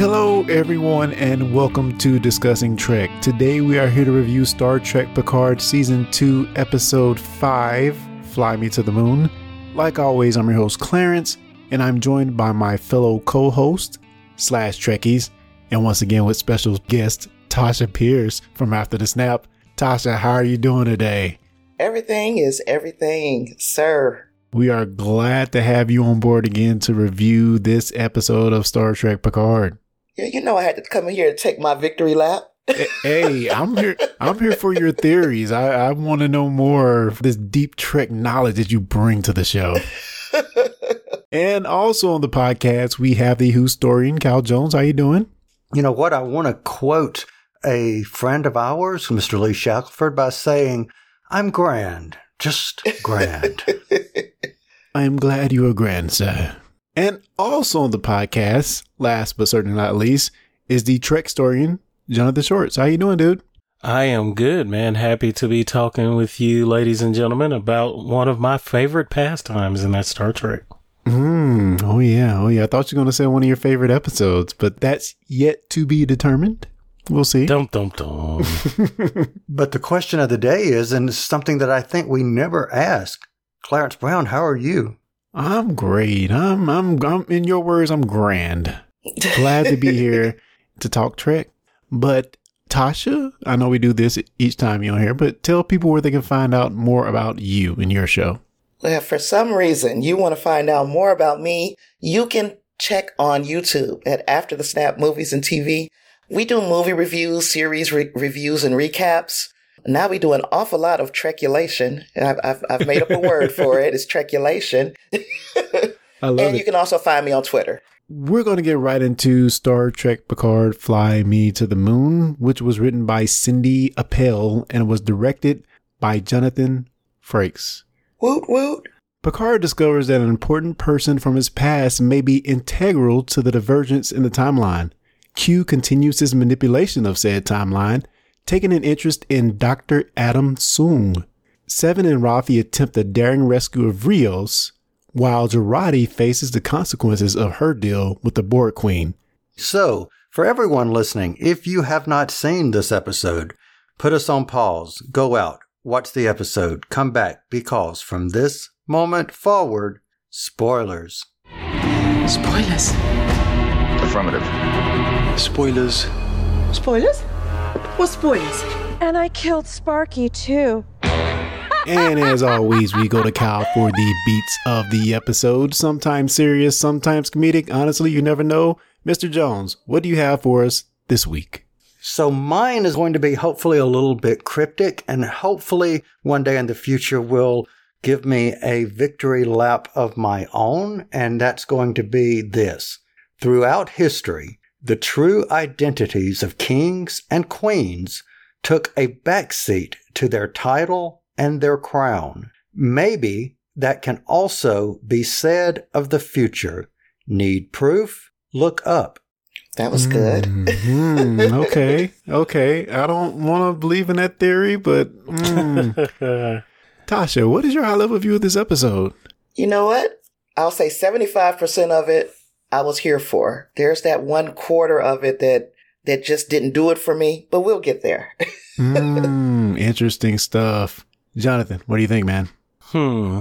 Hello, everyone, and welcome to Discussing Trek. Today, we are here to review Star Trek Picard Season 2, Episode 5 Fly Me to the Moon. Like always, I'm your host, Clarence, and I'm joined by my fellow co host, slash Trekkies, and once again with special guest, Tasha Pierce from After the Snap. Tasha, how are you doing today? Everything is everything, sir. We are glad to have you on board again to review this episode of Star Trek Picard. Yeah, you know I had to come in here to take my victory lap. hey, I'm here. I'm here for your theories. I, I want to know more of this deep Trek knowledge that you bring to the show. and also on the podcast, we have the Who historian, Cal Jones. How you doing? You know what? I want to quote a friend of ours, Mr. Lee Shackelford, by saying, "I'm grand, just grand." I am glad you are grand, sir. And also on the podcast, last but certainly not least, is the Trek historian, Jonathan Shorts. How you doing, dude? I am good, man. Happy to be talking with you, ladies and gentlemen, about one of my favorite pastimes, and that's Star Trek. Mm, oh yeah, oh yeah. I thought you were going to say one of your favorite episodes, but that's yet to be determined. We'll see. Dum dum dum. but the question of the day is, and it's something that I think we never ask. Clarence Brown, how are you? I'm great. I'm I'm I'm in your words, I'm grand. Glad to be here to talk Trek. But Tasha, I know we do this each time you're here, but tell people where they can find out more about you and your show. Well, for some reason you want to find out more about me, you can check on YouTube at After the Snap Movies and TV. We do movie reviews, series re- reviews, and recaps. Now we do an awful lot of treculation. I've, I've, I've made up a word for it. It's treculation. I love and it. you can also find me on Twitter. We're going to get right into Star Trek Picard Fly Me to the Moon, which was written by Cindy Appel and was directed by Jonathan Frakes. Woot woot. Picard discovers that an important person from his past may be integral to the divergence in the timeline. Q continues his manipulation of said timeline, taking an interest in Dr. Adam Soong. Seven and Raffi attempt the daring rescue of Rios, while Jurati faces the consequences of her deal with the Borg Queen. So, for everyone listening, if you have not seen this episode, put us on pause, go out, watch the episode, come back, because from this moment forward, spoilers. Spoilers. Affirmative. Spoilers. Spoilers? What spoilers? And I killed Sparky too. And as always, we go to Cal for the beats of the episode. Sometimes serious, sometimes comedic. Honestly, you never know. Mr. Jones, what do you have for us this week? So mine is going to be hopefully a little bit cryptic and hopefully one day in the future will give me a victory lap of my own. And that's going to be this. Throughout history, the true identities of kings and queens took a backseat to their title and their crown. Maybe that can also be said of the future. Need proof? Look up. That was good. Mhm. okay, okay. I don't want to believe in that theory, but mm. Tasha, what is your high level view of this episode? You know what? I'll say 75% of it I was here for. There's that one quarter of it that that just didn't do it for me, but we'll get there. mm, interesting stuff. Jonathan, what do you think, man? hmm.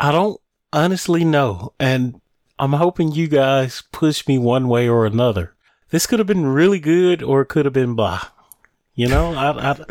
I don't honestly know, and I'm hoping you guys push me one way or another. This could have been really good, or it could have been blah. You know, I, I,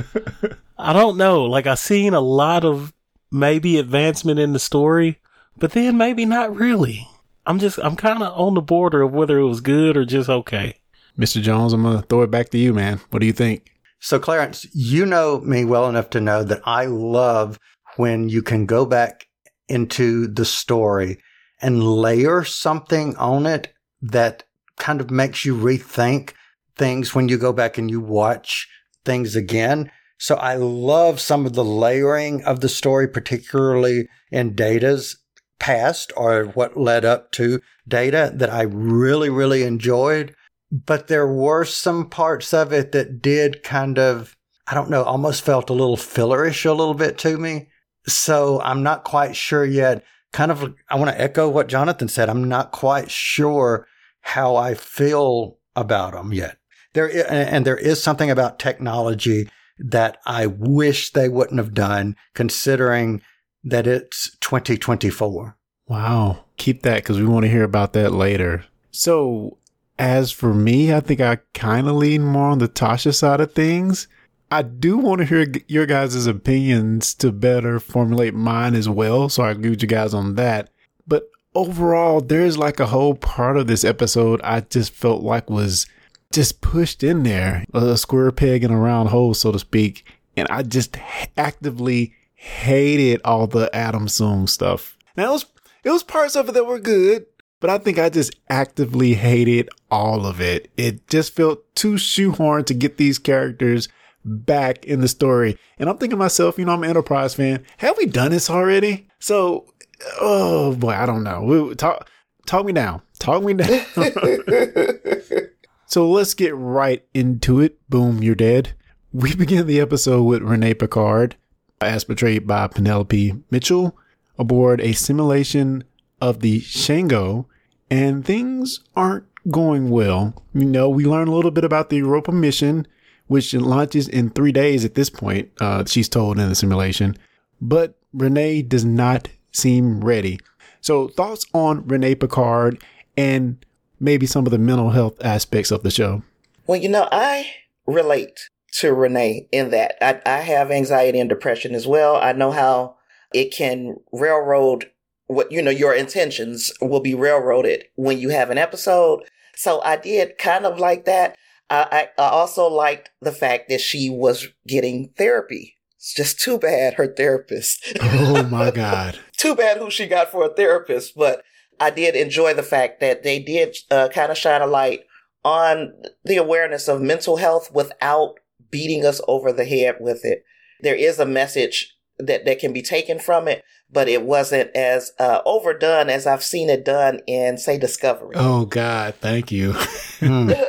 I don't know. Like I've seen a lot of maybe advancement in the story, but then maybe not really. I'm just I'm kind of on the border of whether it was good or just okay. Mr. Jones, I'm going to throw it back to you, man. What do you think? So, Clarence, you know me well enough to know that I love when you can go back into the story and layer something on it that kind of makes you rethink things when you go back and you watch things again. So I love some of the layering of the story, particularly in Data's past or what led up to Data that I really, really enjoyed. But there were some parts of it that did kind of, I don't know, almost felt a little fillerish a little bit to me. So I'm not quite sure yet. Kind of, I want to echo what Jonathan said. I'm not quite sure how I feel about them yet. There and there is something about technology that I wish they wouldn't have done, considering that it's 2024. Wow. Keep that because we want to hear about that later. So, as for me, I think I kind of lean more on the Tasha side of things. I do want to hear your guys' opinions to better formulate mine as well. So, I agree with you guys on that. But overall, there's like a whole part of this episode I just felt like was just pushed in there a square peg in a round hole, so to speak. And I just actively hated all the Adam Soong stuff. Now, it was, it was parts of it that were good, but I think I just actively hated all of it. It just felt too shoehorned to get these characters back in the story. And I'm thinking to myself, you know, I'm an Enterprise fan. Have we done this already? So, oh boy, I don't know. We, talk, talk me down. Talk me down. So let's get right into it. Boom, you're dead. We begin the episode with Renee Picard, as portrayed by Penelope Mitchell, aboard a simulation of the Shango, and things aren't going well. You know, we learn a little bit about the Europa mission, which launches in three days at this point, uh, she's told in the simulation. But Renee does not seem ready. So, thoughts on Renee Picard and maybe some of the mental health aspects of the show. Well, you know, I relate to Renee in that I, I have anxiety and depression as well. I know how it can railroad what, you know, your intentions will be railroaded when you have an episode. So I did kind of like that. I, I, also liked the fact that she was getting therapy. It's just too bad her therapist. Oh my God. too bad who she got for a therapist, but I did enjoy the fact that they did uh, kind of shine a light on the awareness of mental health without beating us over the head with it. There is a message that, that can be taken from it, but it wasn't as uh, overdone as I've seen it done in, say, Discovery. Oh God, thank you. Hmm.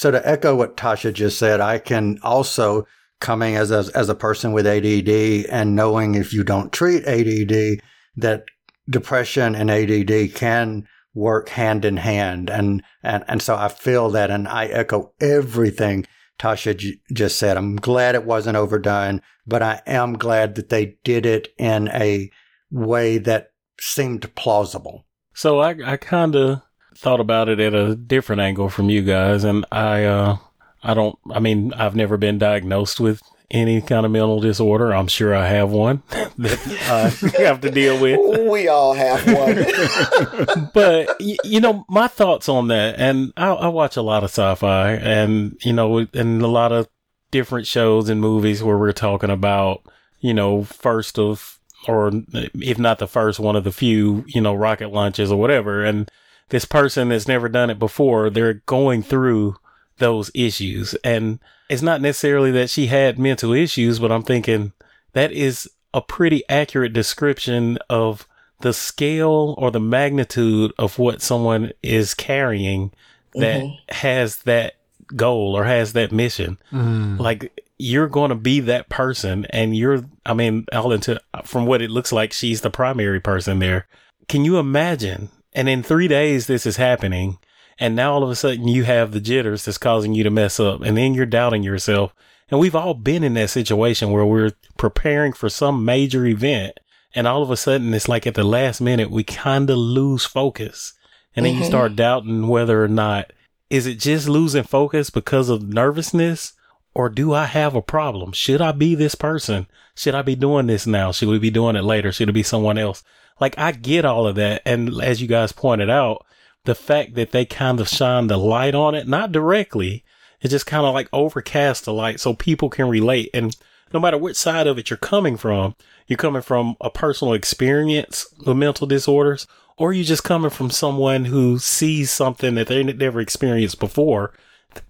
So to echo what Tasha just said, I can also coming as a, as a person with ADD and knowing if you don't treat ADD that depression and ADD can work hand in hand and and and so I feel that and I echo everything Tasha j- just said. I'm glad it wasn't overdone, but I am glad that they did it in a way that seemed plausible. So I, I kind of thought about it at a different angle from you guys, and I, uh, I don't. I mean, I've never been diagnosed with any kind of mental disorder. I'm sure I have one that I have to deal with. we all have one. but you know, my thoughts on that, and I, I watch a lot of sci-fi, and you know, and a lot of different shows and movies where we're talking about, you know, first of, or if not the first, one of the few, you know, rocket launches or whatever, and this person that's never done it before, they're going through those issues, and it's not necessarily that she had mental issues, but I'm thinking that is a pretty accurate description of the scale or the magnitude of what someone is carrying that mm-hmm. has that goal or has that mission. Mm-hmm. Like you're going to be that person and you're, I mean, all into, from what it looks like, she's the primary person there. Can you imagine? And in three days, this is happening. And now all of a sudden you have the jitters that's causing you to mess up and then you're doubting yourself. And we've all been in that situation where we're preparing for some major event and all of a sudden it's like at the last minute we kind of lose focus. And then you mm-hmm. start doubting whether or not is it just losing focus because of nervousness or do I have a problem? Should I be this person? Should I be doing this now? Should we be doing it later? Should it be someone else? Like I get all of that. And as you guys pointed out, the fact that they kind of shine the light on it, not directly, it just kind of like overcast the light so people can relate. And no matter which side of it you're coming from, you're coming from a personal experience with mental disorders, or you're just coming from someone who sees something that they never experienced before.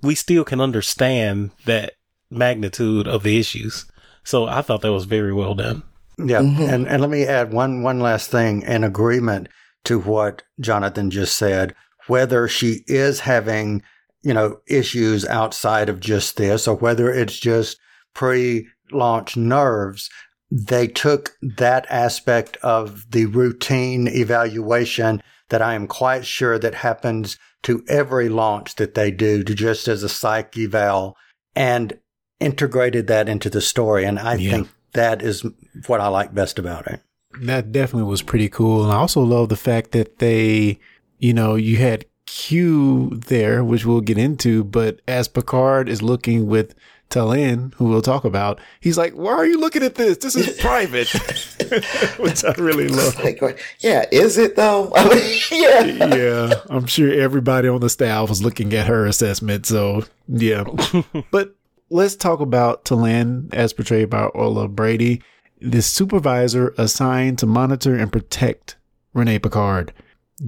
We still can understand that magnitude of the issues. So I thought that was very well done. Yeah, mm-hmm. and and let me add one one last thing in agreement to what Jonathan just said. Whether she is having you know issues outside of just this, or whether it's just pre-launch nerves, they took that aspect of the routine evaluation that I am quite sure that happens to every launch that they do to just as a psych eval and integrated that into the story. And I Yeah. think that is what I like best about it. That definitely was pretty cool. And I also love the fact that they, you know, you had Q there, which we'll get into, but as Picard is looking with Tallinn, who we'll talk about, he's like, Why are you looking at this? This is private. which I really love. Like, yeah, is it though? I mean, yeah. yeah, I'm sure everybody on the staff was looking at her assessment. So, yeah. but let's talk about Tallinn as portrayed by Orla Brady, the supervisor assigned to monitor and protect Renee Picard.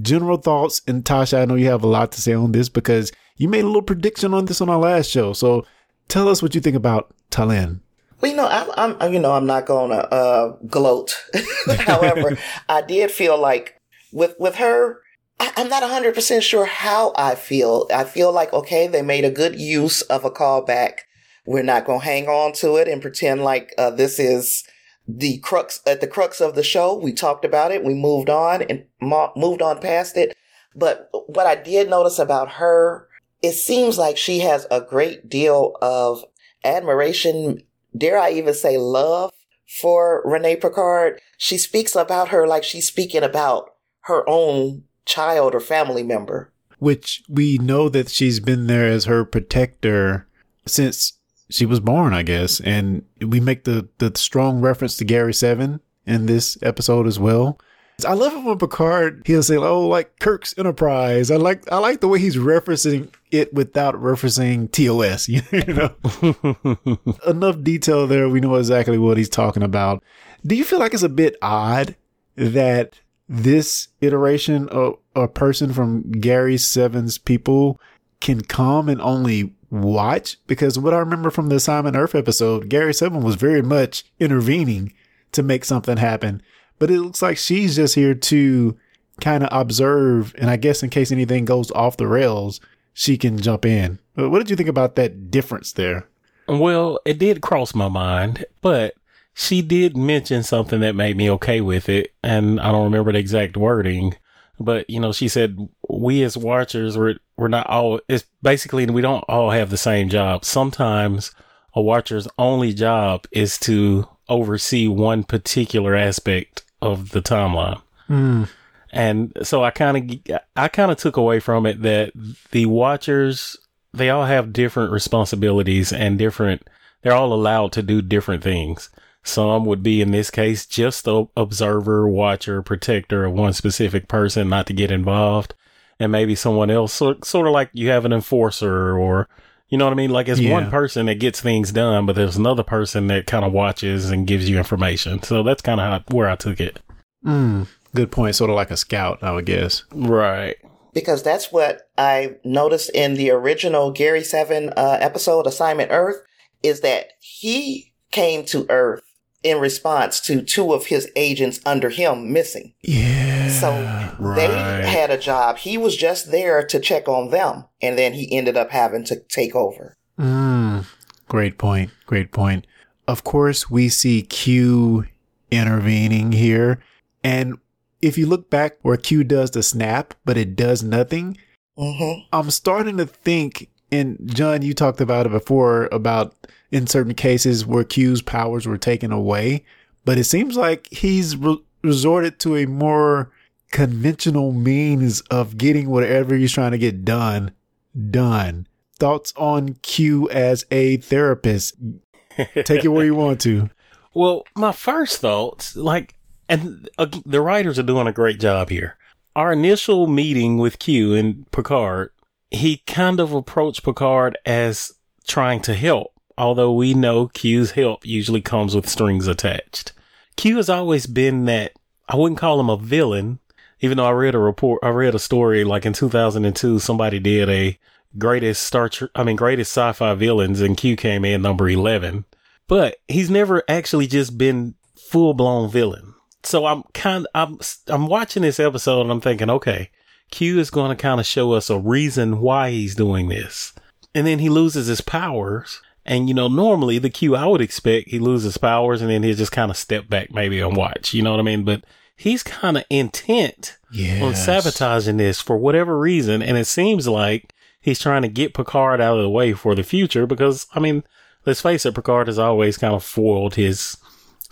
General thoughts, and Tasha, I know you have a lot to say on this because you made a little prediction on this on our last show. So, tell us what you think about Tallinn. Well, you know, I'm, I'm, you know, I'm not gonna uh, gloat. However, I did feel like with with her, I, I'm not 100 percent sure how I feel. I feel like okay, they made a good use of a callback. We're not gonna hang on to it and pretend like uh, this is the crux at the crux of the show. We talked about it. We moved on and mo- moved on past it. But what I did notice about her, it seems like she has a great deal of admiration dare I even say love for Renee Picard. She speaks about her like she's speaking about her own child or family member. Which we know that she's been there as her protector since she was born, I guess. And we make the, the strong reference to Gary Seven in this episode as well. I love it when Picard he'll say, "Oh, like Kirk's Enterprise." I like I like the way he's referencing it without referencing TOS. You know, enough detail there. We know exactly what he's talking about. Do you feel like it's a bit odd that this iteration of a person from Gary Seven's people can come and only watch? Because what I remember from the Assignment Earth episode, Gary Seven was very much intervening to make something happen but it looks like she's just here to kind of observe and i guess in case anything goes off the rails she can jump in But what did you think about that difference there Well, it did cross my mind, but she did mention something that made me okay with it. And I don't remember the exact wording, but you know, she said, we as watchers, we're, we're not all, it's basically, we don't all have the same job. Sometimes a watcher's only job is to oversee one particular aspect of the timeline. Hmm. And so I kind of, I kind of took away from it that the watchers, they all have different responsibilities and different, they're all allowed to do different things. Some would be in this case just the observer, watcher, protector of one specific person, not to get involved. And maybe someone else, sort, sort of like you have an enforcer or, you know what I mean? Like it's Yeah. one person that gets things done, but there's another person that kind of watches and gives you information. So that's kind of where I took it. mm, good point sort of like a scout i would guess Right. Because that's what I noticed in the original Gary Seven uh, episode, Assignment Earth, is that he came to Earth in response to two of his agents under him missing. yeah So they had a job. He was just there to check on them, and then he ended up having to take over. Mm, great point. Great point. Of course, we see Q intervening here. And if you look back where Q does the snap, but it does nothing, hmm I'm starting to think, and John, you talked about it before about in certain cases where Q's powers were taken away, but it seems like he's re- resorted to a more conventional means of getting whatever he's trying to get done, done. Thoughts on Q as a therapist? Take it where you want to. Well, my first thoughts, like, and uh, the writers are doing a great job here. Our initial meeting with Q and Picard, he kind of approached Picard as trying to help, although we know Q's help usually comes with strings attached. Q has always been that, I wouldn't call him a villain, even though I read a report, I read a story like in 2002, somebody did a greatest Star Trek, I mean, greatest sci-fi villains and Q came in number 11 but he's never actually just been full blown villain. So I'm kind I'm I'm watching this episode and I'm thinking, okay, Q is going to kind of show us a reason why he's doing this. And then he loses his powers. And you know, normally the Q I would expect he loses powers and then he'll just kind of step back maybe and watch, you know what I mean? But he's kind of intent on sabotaging this for whatever reason. And it seems like he's trying to get Picard out of the way for the future because, I mean, let's face it, Picard has always kind of foiled his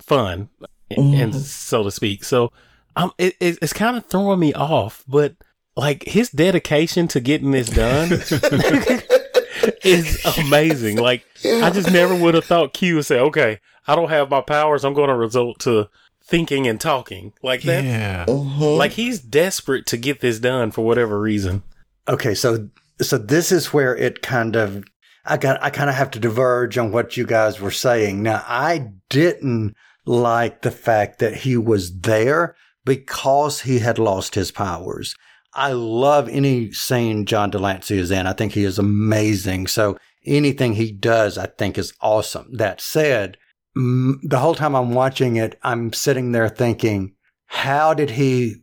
fun, and so to speak. So um, it, it, it's kind of throwing me off, but like his dedication to getting this done is amazing. Like I just never would have thought Q would say, "Okay, I don't have my powers. I'm going to resort to thinking and talking like that." Yeah. Mm-hmm. Like he's desperate to get this done for whatever reason. Okay, so so this is where it kind of I got I kind of have to diverge on what you guys were saying. Now, I didn't like the fact that he was there because he had lost his powers. I love any scene John de Lancie is in. I think he is amazing. So anything he does, I think is awesome. That said, the whole time I'm watching it, I'm sitting there thinking, how did he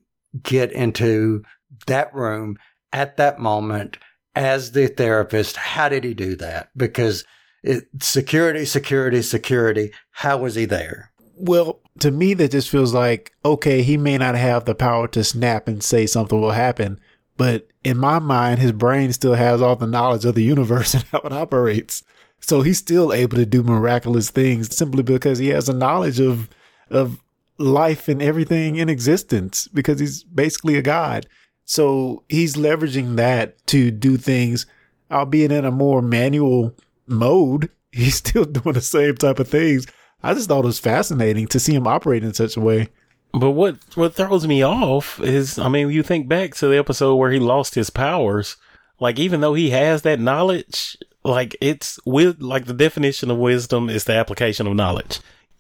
get into that room at that moment as the therapist? How did he do that? Because it, security, security, security. How was he there? Well, to me, that just feels like okay, he may not have the power to snap and say something will happen, but in my mind, his brain still has all the knowledge of the universe and how it operates. So he's still able to do miraculous things simply because he has a knowledge of of life and everything in existence because he's basically a god. So he's leveraging that to do things, albeit in a more manual mode. He's still doing the same type of things. I just thought it was fascinating to see him operate in such a way. But what what throws me off is, I mean, you think back to the episode where he lost his powers. Like, even though he has that knowledge, like it's with like the definition of wisdom is the application of knowledge.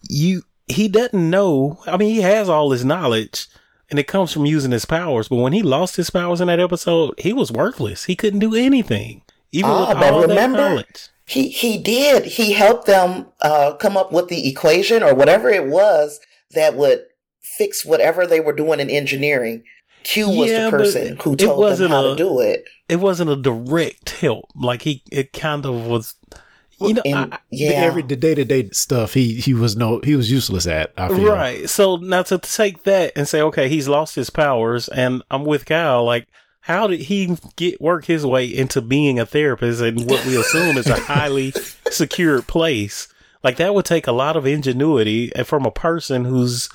You he doesn't know. I mean, he has all his knowledge, and it comes from using his powers. But when he lost his powers in that episode, he was worthless. He couldn't do anything, even Ah, with all remember- that knowledge. He he did. He helped them uh, come up with the equation or whatever it was that would fix whatever they were doing in engineering. Q was Yeah, the but person who it told them wasn't how a- to do it. It wasn't a direct help. Like he, it kind of was. You know, And I- yeah, The every the day to day stuff he he was no he was useless at. I feel. Right. So now to take that and say, okay, he's lost his powers, and I'm with Kyle. Like, how did he get work his way into being a therapist in what we assume is a highly secured place? Like that would take a lot of ingenuity from a person who's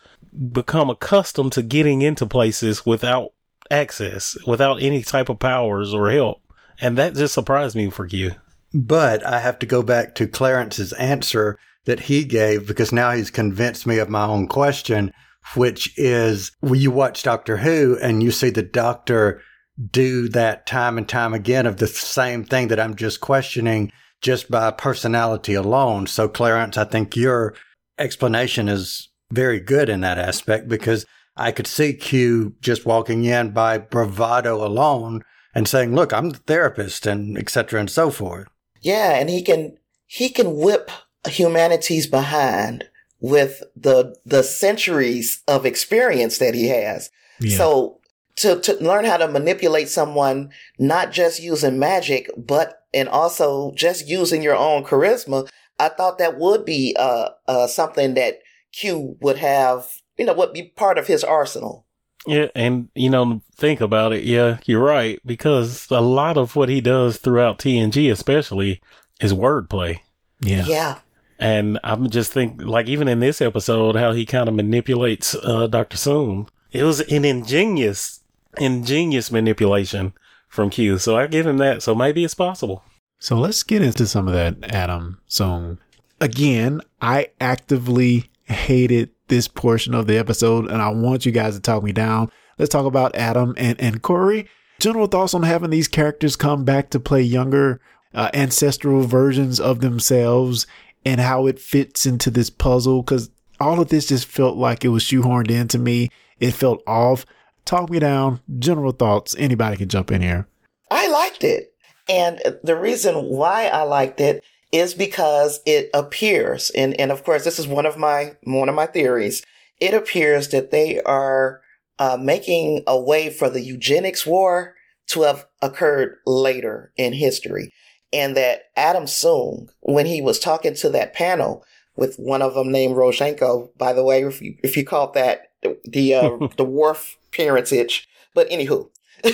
become accustomed to getting into places without access, without any type of powers or help. And that just surprised me for you. But I have to go back to Clarence's answer that he gave because now he's convinced me of my own question, which is when you watch Doctor Who and you see the doctor do that time and time again of the same thing that I'm just questioning just by personality alone. So Clarence, I think your explanation is very good in that aspect because I could see Q just walking in by bravado alone and saying, look, I'm the therapist and etc. and so forth. yeah, and he can he can whip humanity's behind with the the centuries of experience that he has. Yeah. So to to learn how to manipulate someone, not just using magic, but and also just using your own charisma, I thought that would be uh, uh something that Q would have, you know, would be part of his arsenal. Yeah, and you know, think about it. Yeah, you're right because a lot of what he does throughout TNG, especially, is wordplay. yeah. Yeah. And I'm just think like even in this episode, how he kind of manipulates uh, Doctor Soong. It was an ingenious, ingenious manipulation from Q. So I give him that. So maybe it's possible. So let's get into some of that Adam Soong. Again, I actively hated this portion of the episode and I want you guys to talk me down. Let's talk about Adam and, and Kore. General thoughts on having these characters come back to play younger uh, ancestral versions of themselves and how it fits into this puzzle because all of this just felt like it was shoehorned into me. It felt off. Talk me down. General thoughts. Anybody can jump in here. I liked it. And the reason why I liked it is because it appears, and, and of course, this is one of my, one of my theories. It appears that they are uh, making a way for the eugenics war to have occurred later in history. And that Adam Soong, when he was talking to that panel with one of them named Rozhenko, by the way, if you, if you caught that the uh, the Worf parentage. But anywho,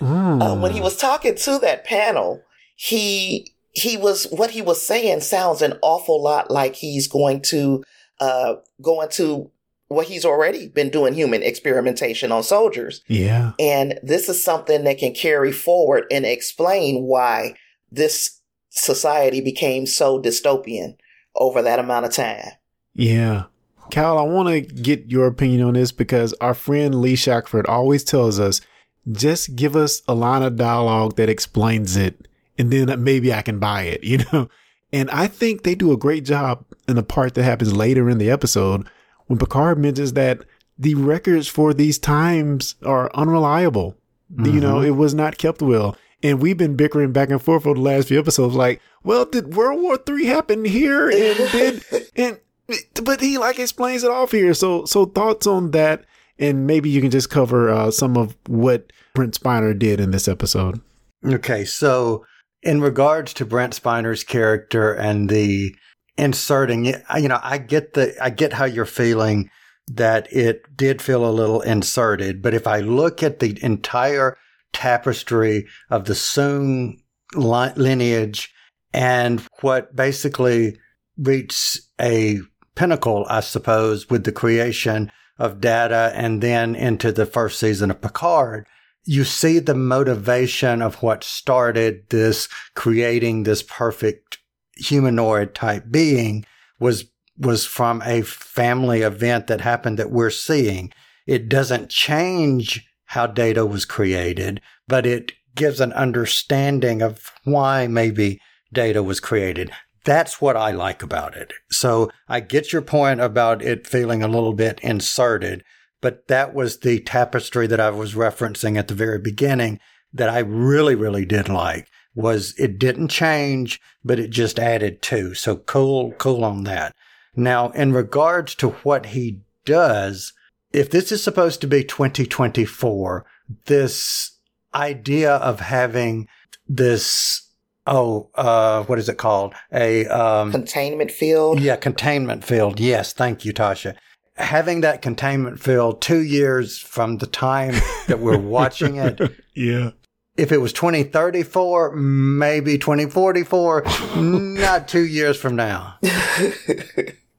Mm. uh, when he was talking to that panel, he he was what he was saying sounds an awful lot like he's going to uh, go into what he's already been doing human experimentation on soldiers. yeah. And this is something that can carry forward and explain why this society became so dystopian over that amount of time. Yeah. Cal, I want to get your opinion on this because our friend Lee Shackelford always tells us just give us a line of dialogue that explains it, and then maybe I can buy it, you know? And I think they do a great job in the part that happens later in the episode when Picard mentions that the records for these times are unreliable. You know, it was not kept well. And we've been bickering back and forth for the last few episodes, like, well, did World War Three happen here? And did and but he like explains it off here. So so thoughts on that, and maybe you can just cover uh, some of what Brent Spiner did in this episode. Okay, so in regards to Brent Spiner's character and the inserting, you know, I get the, I get how you're feeling that it did feel a little inserted, but if I look at the entire tapestry of the Soong lineage and what basically reached a pinnacle, I suppose, with the creation of Data and then into the first season of Picard, you see the motivation of what started this creating this perfect humanoid type being was was from a family event that happened that we're seeing. It doesn't change how data was created, but it gives an understanding of why maybe data was created. That's what I like about it. So I get your point about it feeling a little bit inserted, but that was the tapestry that I was referencing at the very beginning that I really, really did like was it didn't change, but it just added to. So cool, cool on that. Now, in regards to what he does, if this is supposed to be 2024, this idea of having this oh uh what is it called a um Containment field. yeah containment field yes thank you tasha having that containment field two years from the time that we're watching it Yeah. if it was 2034 maybe 2044 not two years from now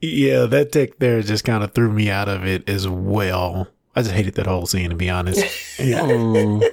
Yeah, that tech there just kind of threw me out of it as well. I just hated that whole scene, to be honest. Mm.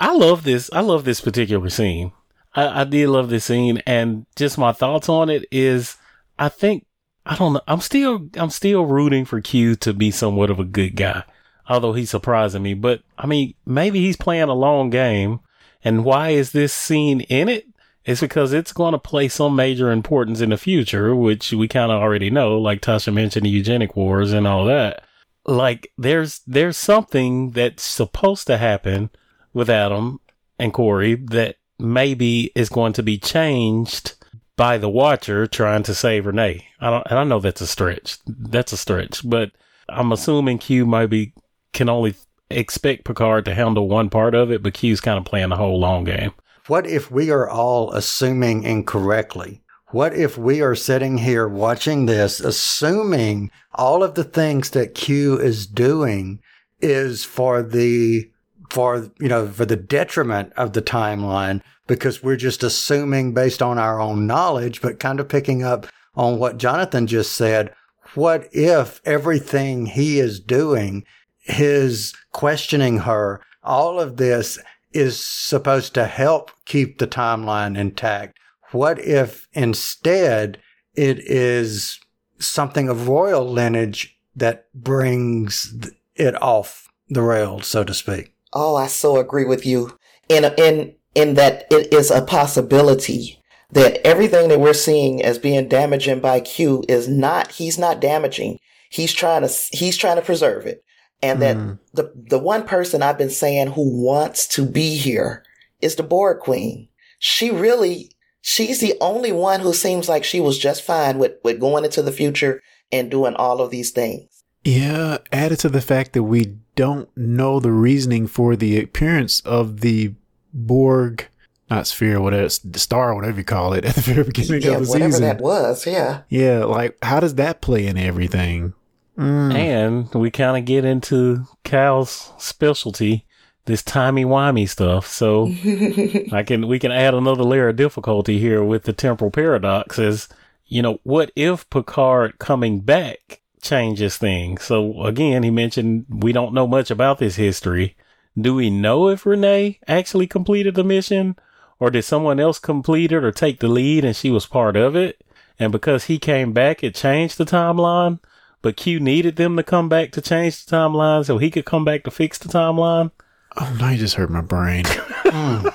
I love this. I love this particular scene. I, I did love this scene, and just my thoughts on it is, I think I don't know. I'm still I'm still rooting for Q to be somewhat of a good guy, although he's surprising me. But I mean, maybe he's playing a long game. And why is this scene in it? It's because it's going to play some major importance in the future, which we kind of already know, like Tasha mentioned, the eugenic wars and all that. Like there's there's something that's supposed to happen with Adam and Kore that maybe is going to be changed by the Watcher trying to save Renee. I don't, and I know that's a stretch. That's a stretch, but I'm assuming Q maybe can only expect Picard to handle one part of it, but Q's kind of playing the whole long game. What if we are all assuming incorrectly? What if we are sitting here watching this, assuming all of the things that Q is doing is for the, for, you know, for the detriment of the timeline because we're just assuming based on our own knowledge, but kind of picking up on what Jonathan just said. What if everything he is doing, his questioning her, all of this is supposed to help keep the timeline intact. What if instead it is something of royal lineage that brings it off the rails, so to speak? Oh, I so agree with you. In in in that it is a possibility that everything that we're seeing as being damaging by Q is not he's not damaging. He's trying to he's trying to preserve it. And that Mm. the the one person I've been saying who wants to be here is the Borg Queen. She really she's the only one who seems like she was just fine with, with going into the future and doing all of these things. Yeah, added to the fact that we don't know the reasoning for the appearance of the Borg, not sphere, whatever, the star, whatever you call it, at the very beginning Yeah, of the whatever season. that was, yeah. Yeah, like how does that play in everything? Mm. And we kind of get into Cal's specialty, this timey wimey stuff. So I can we can add another layer of difficulty here with the temporal paradox. Is you know what if Picard coming back changes things? So again, he mentioned we don't know much about this history. Do we know if Renee actually completed the mission, or did someone else complete it or take the lead and she was part of it? And because he came back, it changed the timeline but Q needed them to come back to change the timeline so he could come back to fix the timeline. Oh, now you just hurt my brain. Mm.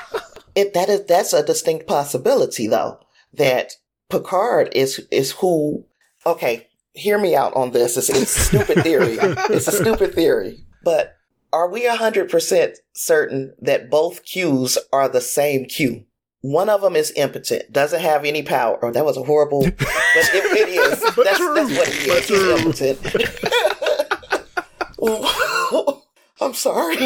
It that is that's a distinct possibility though that Picard is is who. Okay, hear me out on this. It's, it's a stupid theory. it's a stupid theory, but are we hundred percent certain that both cues are the same cue? One of them is impotent, doesn't have any power. Oh, that was a horrible, but it, it is. That's, that's what he is. He's impotent. I'm sorry.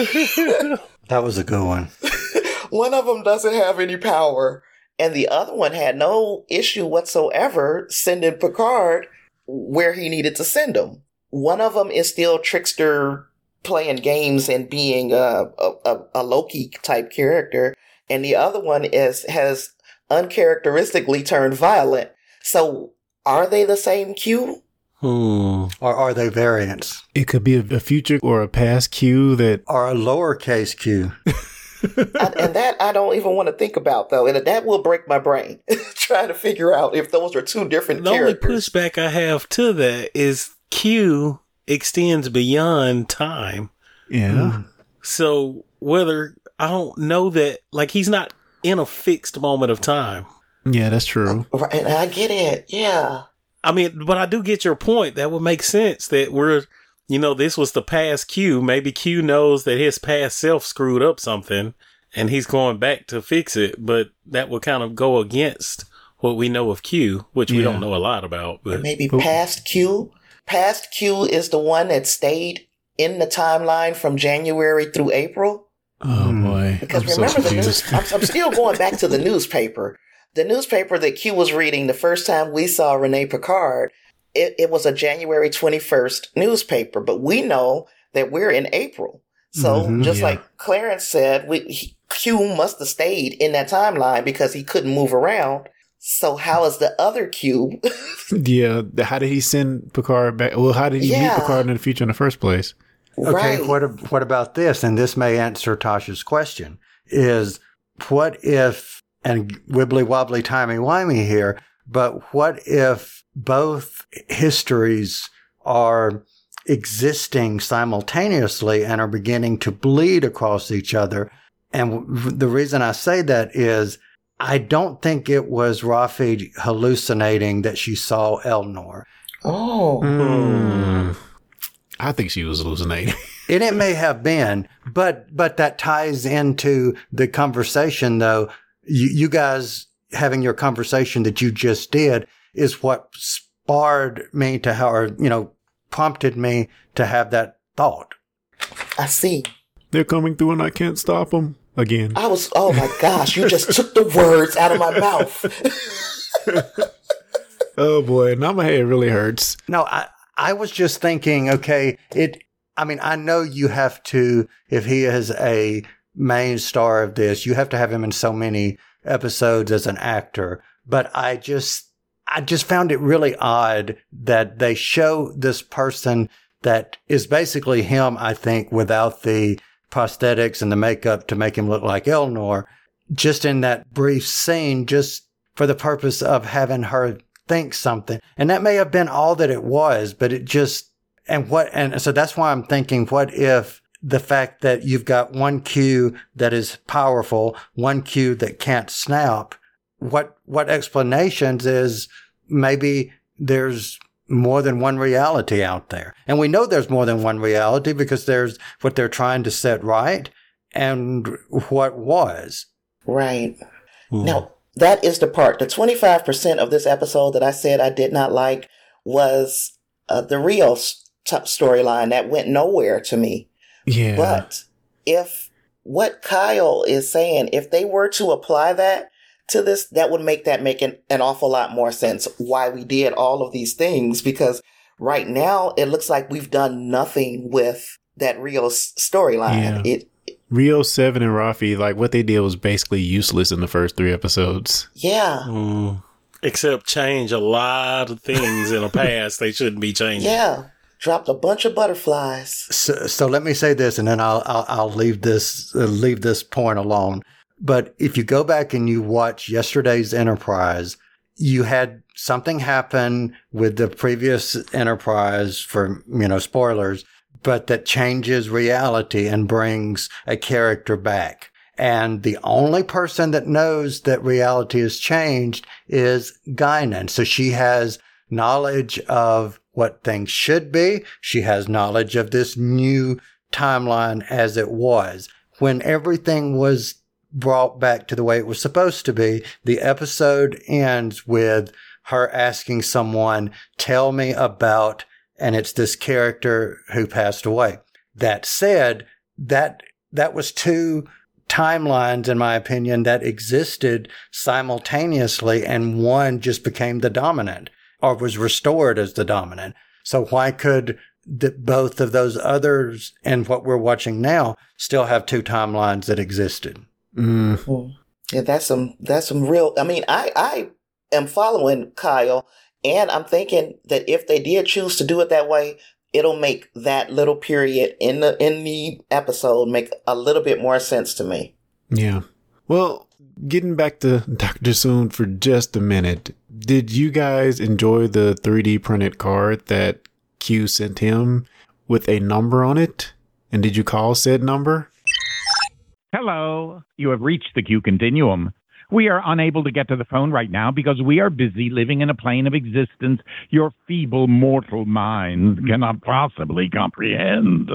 That was a good one. one of them doesn't have any power, and the other one had no issue whatsoever sending Picard where he needed to send them. One of them is still trickster playing games and being a, a, a Loki type character, and the other one is has uncharacteristically turned violent. So are they the same Q? Hmm. Or are they variants? It could be a, a future or a past Q that. Or a lowercase q? and, and that I don't even want to think about though, and that will break my brain trying to figure out if those are two different The only pushback I have to that is Q extends beyond time. Yeah. Hmm. So whether I don't know that, like he's not in a fixed moment of time. Yeah, that's true. Uh, right, and I get it. Yeah. I mean, but I do get your point. That would make sense that we're, you know, this was the past Q. Maybe Q knows that his past self screwed up something and he's going back to fix it, but that would kind of go against what we know of Q, which we don't know a lot about. But Maybe past Q. Past Q is the one that stayed in the timeline from January through April. Oh hmm. boy. Because I'm so remember the news. I'm, I'm still going back to the newspaper. The newspaper that Q was reading the first time we saw Renee Picard, it, it was a January 21st newspaper, but we know that we're in April. So Mhm, just yeah. like Clarence said, we, he, Q must have stayed in that timeline because he couldn't move around. So how is the other Q? yeah. How did he send Picard back? Well, how did he Yeah. meet Picard in the future in the first place? Okay, right. what what about this? And this may answer Tasha's question: Is what if and wibbly wobbly timey wimey here? But what if both histories are existing simultaneously and are beginning to bleed across each other? And the reason I say that is I don't think it was Raffi hallucinating that she saw Elnor. oh. Hmm. I think she was hallucinating. And it may have been, but but that ties into the conversation though. You, you guys having your conversation that you just did is what sparred me to how, or, you know, prompted me to have that thought. I see. They're coming through and I can't stop them again. I was, oh my gosh, you just took the words out of my mouth. Oh boy, now my head really hurts. No, I, I was just thinking, okay, it, I mean, I know you have to, if he is a main star of this, you have to have him in so many episodes as an actor. But I just, I just found it really odd that they show this person that is basically him, I think, without the prosthetics and the makeup to make him look like Elnor, just in that brief scene, just for the purpose of having her think something. And that may have been all that it was, but it just, and what, and so that's why I'm thinking, what if the fact that you've got one Q that is powerful, one Q that can't snap, what, what explanations is maybe there's more than one reality out there. And we know there's more than one reality because there's what they're trying to set right and what was. right. Now, that is the part. The 25% of this episode that I said I did not like was uh, the real s- t- storyline that went nowhere to me. Yeah. But if what Kyle is saying, if they were to apply that to this, that would make that make an, an awful lot more sense why we did all of these things because right now it looks like we've done nothing with that Rios storyline. Yeah. It Rio Seven and Raffi, like what they did was basically useless in the first three episodes. yeah. Mm. Except change a lot of things in the past they shouldn't be changing. Yeah. Dropped a bunch of butterflies. So, so let me say this, and then I'll I'll, I'll leave this uh, leave this point alone. But if you go back and you watch yesterday's Enterprise, you had something happen with the previous Enterprise for you know spoilers, but that changes reality and brings a character back. And the only person that knows that reality has changed is Guinan. So she has knowledge of what things should be. She has knowledge of this new timeline as it was. When everything was brought back to the way it was supposed to be, the episode ends with her asking someone, tell me about, and it's this character who passed away. That said, that, that was two timelines, in my opinion, that existed simultaneously and one just became the dominant or was restored as the dominant. So why could the, both of those others and what we're watching now still have two timelines that existed? Mm. Yeah, that's some that's some real I mean, I I am following Kyle and I'm thinking that if they did choose to do it that way, it'll make that little period in the in the episode make a little bit more sense to me. Yeah. Well, getting back to Dr. Soong for just a minute, did you guys enjoy the 3D printed card that Q sent him with a number on it? And did you call said number? Hello. You have reached the Q Continuum. We are unable to get to the phone right now because we are busy living in a plane of existence your feeble mortal minds cannot possibly comprehend.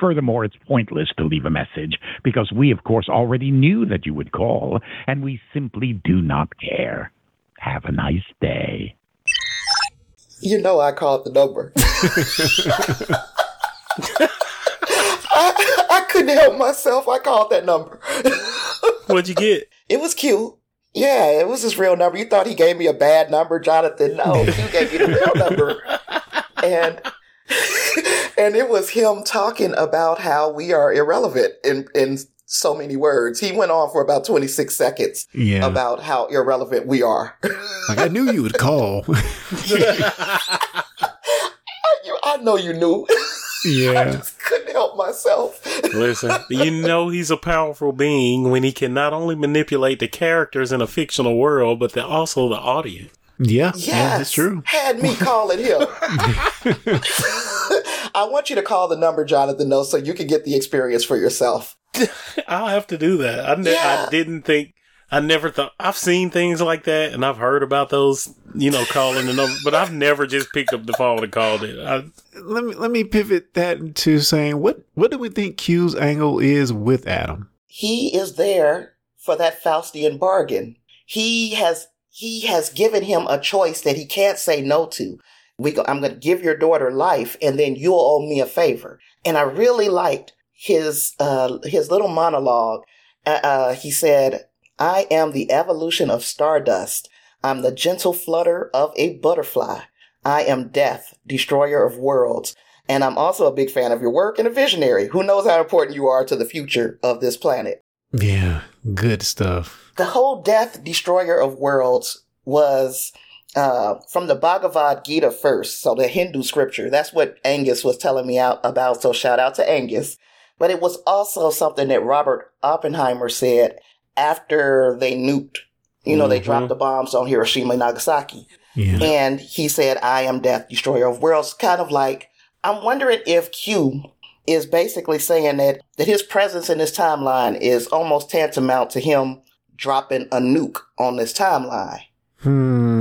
Furthermore, it's pointless to leave a message because we, of course, already knew that you would call, and we simply do not care. Have a nice day. You know I called the number. I, I couldn't help myself. I called that number. What'd you get? It was cute. Yeah, it was his real number. You thought he gave me a bad number, Jonathan. No, he gave me the real number. And and it was him talking about how we are irrelevant in in so many words. He went on for about 26 seconds Yeah. about how irrelevant we are. like I knew you would call. You- I know you knew. I yeah. just couldn't help myself. Listen, you know he's a powerful being when he can not only manipulate the characters in a fictional world, but the, also the audience. Yeah. Yes, Yeah, that's true. Had me calling him. I want you to call the number, Jonathan, though, so you can get the experience for yourself. I'll have to do that. I, ne- Yeah. I didn't think, I never thought, I've seen things like that and I've heard about those, you know, calling the number, but I've never just picked up the phone and called it. I, Let me let me pivot that into saying what what do we think Q's angle is with Adam? He is there for that Faustian bargain. He has he has given him a choice that he can't say no to. We go, I'm going to give your daughter life, and then you'll owe me a favor. And I really liked his uh, his little monologue. Uh, uh, he said, "I am the evolution of stardust. I'm the gentle flutter of a butterfly. I am death, destroyer of worlds." And I'm also a big fan of your work and a visionary. Who knows how important you are to the future of this planet? Yeah, good stuff. The whole death, destroyer of worlds was uh, from the Bhagavad Gita first, so the Hindu scripture. That's what Angus was telling me out about. So shout out to Angus. But it was also something that Robert Oppenheimer said after they nuked. You know, they Mhm. dropped the bombs on Hiroshima and Nagasaki. Yeah. And he said, I am death, destroyer of worlds. Kind of like, I'm wondering if Q is basically saying that, that his presence in this timeline is almost tantamount to him dropping a nuke on this timeline. Hmm.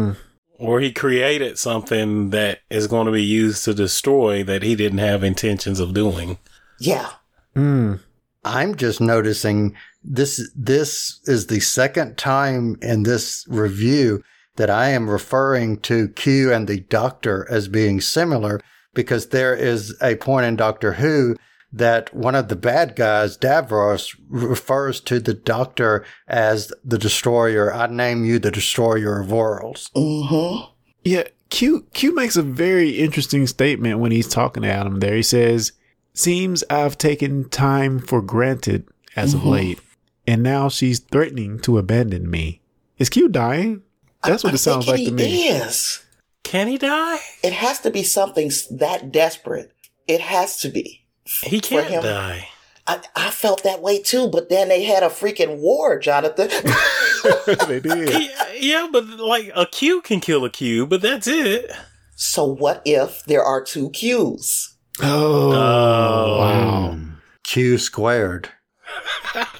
Or he created something that is going to be used to destroy that he didn't have intentions of doing. Yeah. Hmm. I'm just noticing this this is the second time in this review that I am referring to Q and the Doctor as being similar because there is a point in Doctor Who that one of the bad guys, Davros, refers to the Doctor as the Destroyer. I name you the Destroyer of Worlds. Mm-hmm. Yeah, Q Q makes a very interesting statement when he's talking to Adam there. He says, Seems I've taken time for granted as of late, and now she's threatening to abandon me. Is Q dying? That's what I it sounds like to he me. Is. Can he die? It has to be something that desperate. It has to be. He can't him. die. I, I felt that way too, but then they had a freaking war, Jonathan. they did. Yeah, yeah, but like a Q can kill a Q, but that's it. so what if there are two Qs? Oh, Oh. wow. Q squared.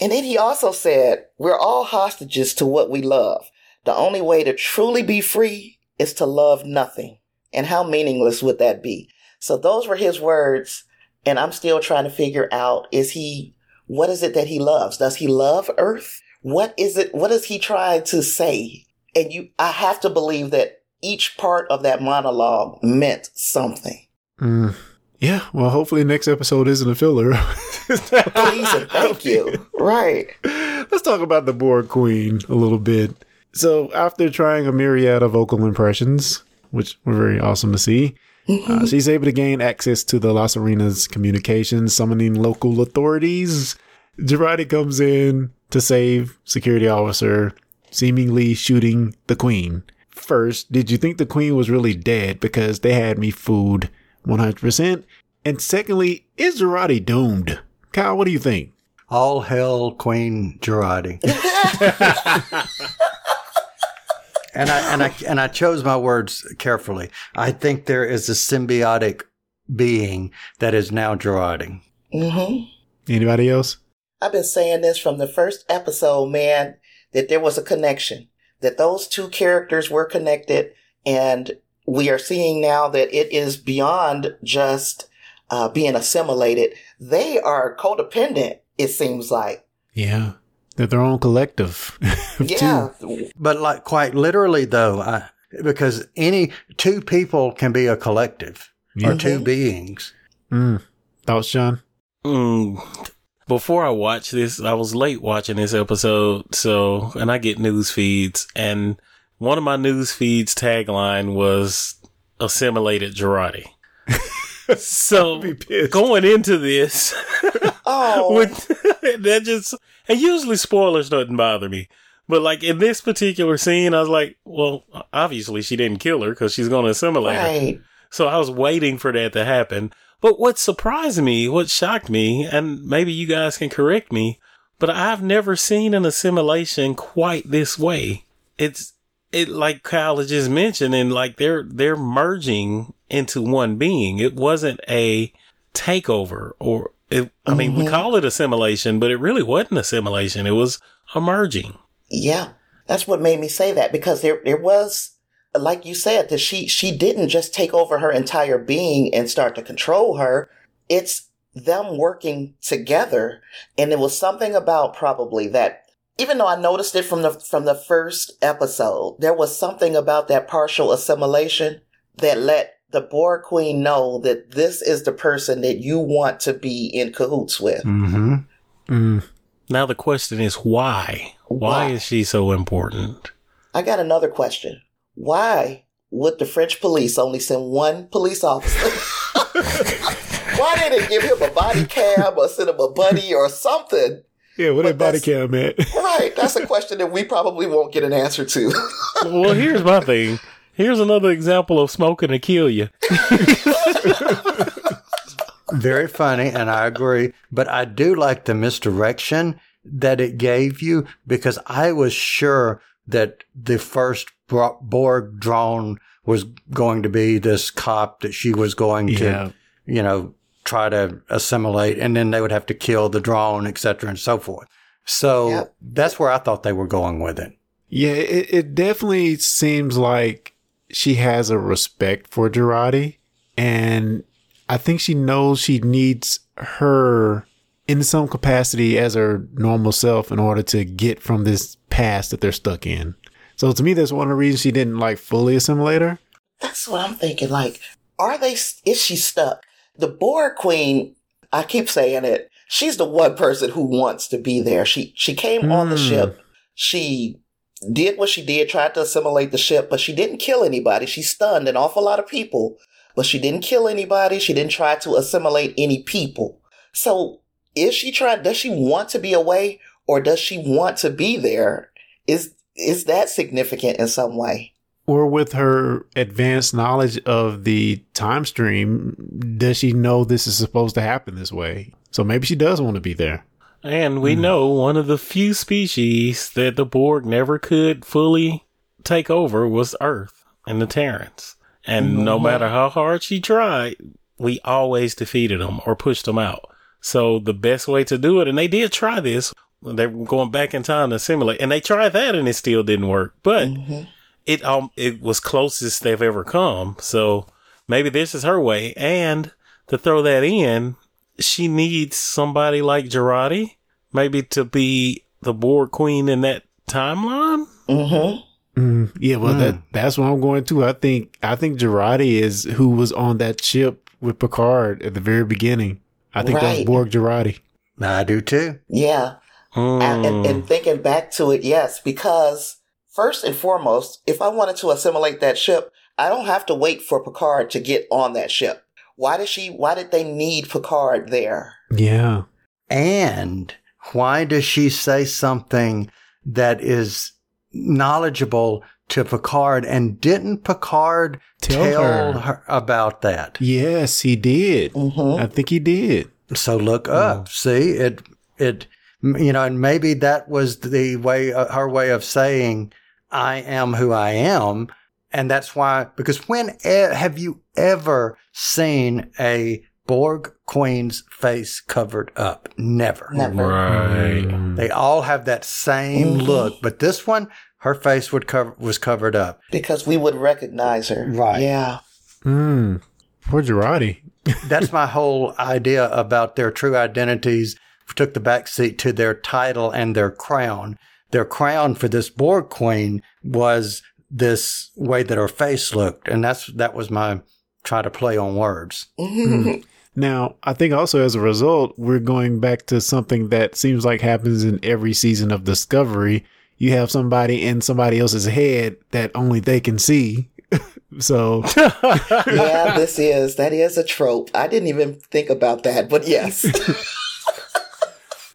And then he also said, We're all hostages to what we love. The only way to truly be free is to love nothing. And how meaningless would that be? So those were his words. And I'm still trying to figure out is he, what is it that he loves? Does he love Earth? What is it? What is he trying to say? And you, I have to believe that each part of that monologue meant something. Mm. Yeah, well, hopefully next episode isn't a filler. Please and thank you. Right. Let's talk about the Borg Queen a little bit. So, after trying a myriad of vocal impressions, which were very awesome to see, uh, she's able to gain access to the La Sirena communications, summoning local authorities. Jurati comes in to save security officer, seemingly shooting the Queen. First, did you think the Queen was really dead because they had me fooled 100%? And secondly, is Jurati doomed? Kyle, what do you think? All hell Queen Jurati. and I and I and I chose my words carefully. I think there is a symbiotic being that is now Jurati. hmm Anybody else? I've been saying this from the first episode, man, that there was a connection, that those two characters were connected. And we are seeing now that it is beyond just uh, being assimilated. They are codependent, it seems like. Yeah. They're their own collective. of Yeah. two. But like quite literally though, I, because any two people can be a collective Yeah. or two beings. Mm. Thoughts, John? Mm, before I watched this, I was late watching this episode, so and I get news feeds, and one of my news feeds tagline was "assimilated Jurati." so going into this, Oh, with that just and usually spoilers doesn't bother me, but like in this particular scene, I was like, well, obviously she didn't kill her because she's going to assimilate her. So I was waiting for that to happen. But what surprised me, what shocked me, and maybe you guys can correct me, but I've never seen an assimilation quite this way. It's it like Kyle just mentioned, and like they're they're merging into one being. It wasn't a takeover or it, I mean, we Mhm. call it assimilation, but it really wasn't assimilation. It was a merging. Yeah. That's what made me say that because there, there was, like you said, that she, she didn't just take over her entire being and start to control her. It's them working together. And it was something about probably that, even though I noticed it from the, from the first episode, there was something about that partial assimilation that let the Borg Queen know that this is the person that you want to be in cahoots with. Mm-hmm. Mm. Now the question is why? Why Why? is she so important? I got another question. Why would the French police only send one police officer? Why didn't they give him a body cam or send him a buddy or something? Yeah, what did body cam at? Right, that's a question that we probably won't get an answer to. well, here's my thing. Here's another example of smoking to kill you. Very funny, and I agree. But I do like the misdirection that it gave you because I was sure that the first Borg drone was going to be this cop that she was going to, Yeah. you know, try to assimilate, and then they would have to kill the drone, et cetera, and so forth. So Yep. that's where I thought they were going with it. Yeah, it, it definitely seems like she has a respect for Jurati. And I think she knows she needs her in some capacity as her normal self in order to get from this past that they're stuck in. So to me, that's one of the reasons she didn't like fully assimilate her. That's what I'm thinking. Like, are they, is she stuck? The Borg Queen, I keep saying it, she's the one person who wants to be there. She, she came on the Mm. ship. She did what she did, tried to assimilate the ship, but she didn't kill anybody. She stunned an awful lot of people, but she didn't kill anybody. She didn't try to assimilate any people. So is she trying, does she want to be away or does she want to be there? Is, is that significant in some way? Or with her advanced knowledge of the time stream, does she know this is supposed to happen this way? So maybe she does want to be there. And we Hmm. know one of the few species that the Borg never could fully take over was Earth and the Terrans. And no Mhm. matter how hard she tried, we always defeated them or pushed them out. So the best way to do it, and they did try this, they were going back in time to simulate, and they tried that and it still didn't work. But Mhm. it um it was closest they've ever come. So maybe this is her way. And to throw that in, she needs somebody like Jurati, maybe to be the Borg queen in that timeline. Mm-hmm. Mm, yeah, well, Mm. that that's what I'm going to. I think I think Jurati is who was on that ship with Picard at the very beginning. I think that was Right. Borg Jurati. I do too. Yeah. Hmm. And, and, and thinking back to it, yes, because first and foremost, if I wanted to assimilate that ship, I don't have to wait for Picard to get on that ship. Why did she, why did they need Picard there? Yeah, And why does she say something that is knowledgeable to Picard? And didn't Picard Tell tell, her. her. about that? yes, he did. Mm-hmm. I think he did. So look up. See it. It. You know, and maybe that was the way uh, her way of saying, "I am who I am," and that's why. Because when e- have you ever seen a Borg queen's face covered up? Never. Never. right. Mm. They all have that same Mhm. look, but this one, her face would cover was covered up. Because we would recognize her. Right. Yeah. Hmm. Poor Jurati. That's my whole idea about their true identities. Took the back seat to their title and their crown. Their crown for this Borg queen was this way that her face looked, and that's that was my try to play on words. Mm-hmm. Now, I think also as a result, we're going back to something that seems like happens in every season of Discovery. You have somebody in somebody else's head that only they can see. so, yeah, this is, that is a trope. I didn't even think about that, but yes.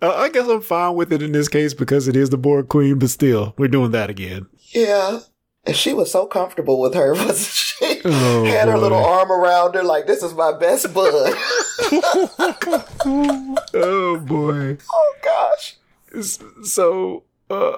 uh, I guess I'm fine with it in this case because it is the Borg Queen, but still, we're doing that again. yeah. And she was so comfortable with her, wasn't she? Oh, Had her boy. little arm around her like, this is my best bud. Oh, boy. oh, gosh. So, uh,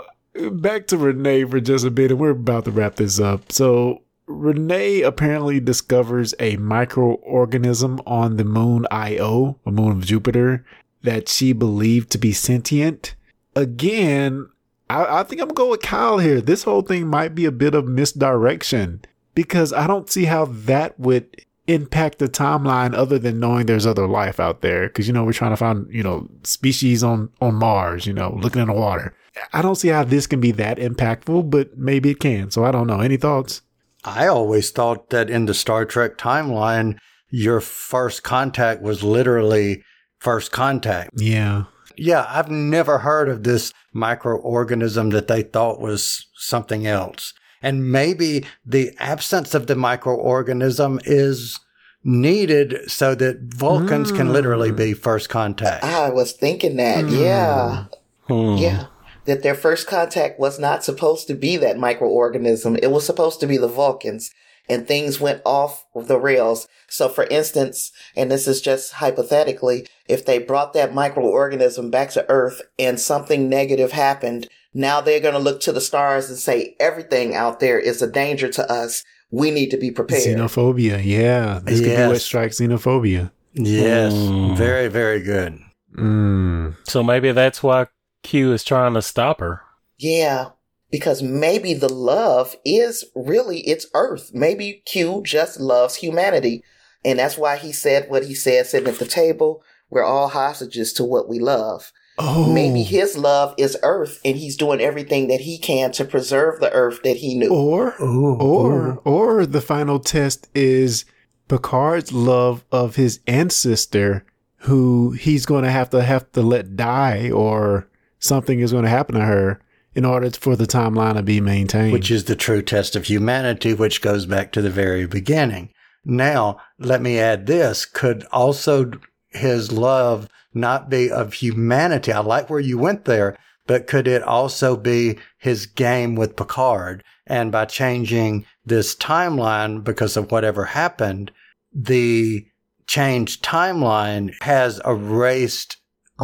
back to Renee for just a bit, and we're about to wrap this up. So, Renee apparently discovers a microorganism on the moon Io, a moon of Jupiter, that she believed to be sentient. Again, I, I think I'm going to go with Kyle here. This whole thing might be a bit of misdirection because I don't see how that would impact the timeline other than knowing there's other life out there. Cause you know, we're trying to find, you know, species on, on Mars, you know, looking in the water. I don't see how this can be that impactful, but maybe it can. So I don't know. Any thoughts? I always thought that in the Star Trek timeline, your first contact was literally first contact. Yeah. Yeah, I've never heard of this microorganism that they thought was something else. And maybe the absence of the microorganism is needed so that Vulcans can literally be first contact. I was thinking that. Yeah. Hmm. Yeah. That their first contact was not supposed to be that microorganism. It was supposed to be the Vulcans. And things went off the rails. So, for instance, and this is just hypothetically, if they brought that microorganism back to Earth and something negative happened, now they're going to look to the stars and say, everything out there is a danger to us. We need to be prepared. Xenophobia. Yeah. This could be what strikes xenophobia. Yes, Hmm. very, very good. Mm. So maybe that's why Q is trying to stop her. Yeah, because maybe the love is really it's Earth. Maybe Q just loves humanity. And that's why he said what he said sitting at the table. We're all hostages to what we love. Oh. Maybe his love is Earth and he's doing everything that he can to preserve the Earth that he knew. Or, Ooh, or, ooh. or the final test is Picard's love of his ancestor, who he's going to have to have to let die, or something is going to happen to her, in order for the timeline to be maintained. which is the true test of humanity, which goes back to the very beginning. Now, let me add this could also his love not be of humanity? I like where you went there, but could it also be his game with Picard? And by changing this timeline because of whatever happened, the changed timeline has erased